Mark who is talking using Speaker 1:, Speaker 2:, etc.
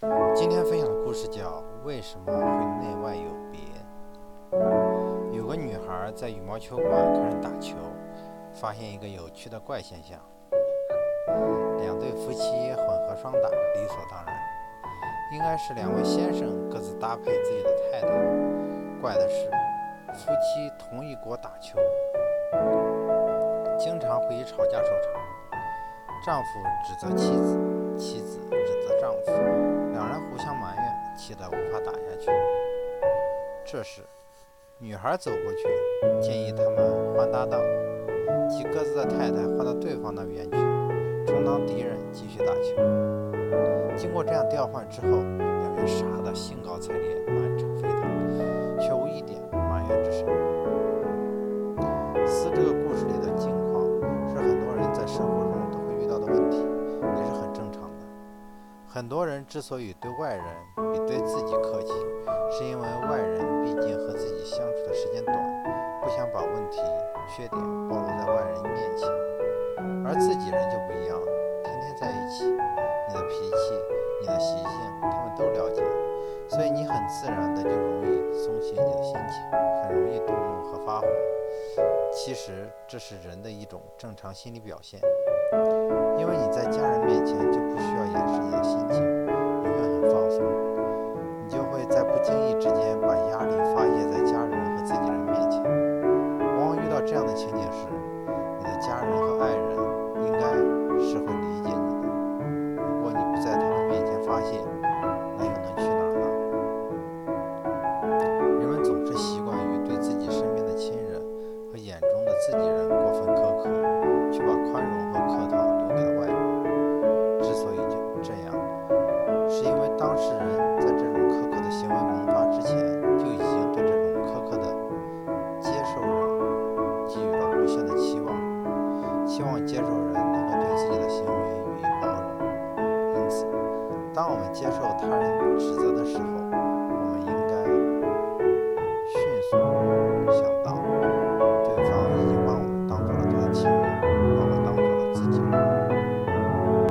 Speaker 1: 今天分享的故事叫《为什么会内外有别》。有个女孩在羽毛球馆看人打球，发现一个有趣的怪现象：两对夫妻混合双打理所当然，应该是两位先生各自搭配自己的太太。怪的是，夫妻同一国打球，经常会以吵架收场。丈夫指责妻子，妻子丈夫。两人互相埋怨，气得无法打下去。这时，女孩走过去，建议他们换搭档，即各自的太太换到对方那边去，充当敌人继续打球。经过这样调换之后，两人杀得兴高采烈，满场飞很多人之所以对外人比对自己客气，是因为外人毕竟和自己相处的时间短，不想把问题、缺点暴露在外人面前。而自己人就不一样了，天天在一起，你的脾气、你的习性，他们都了解，所以你很自然的就容易松懈你的心情，很容易动怒和发火。其实这是人的一种正常心理表现。因为你在这样的情景时，你的家人和爱人应该是会理解你的。如果你不在他们面前发泄，那又能去哪儿呢？人们总是习惯于对自己身边的亲人和眼中的自己人过分苛刻，却把宽容。和客套留给了外人之所以这样，是因为当时接受人能够对自己的行为予以包容。因此，当我们接受他人指责的时候，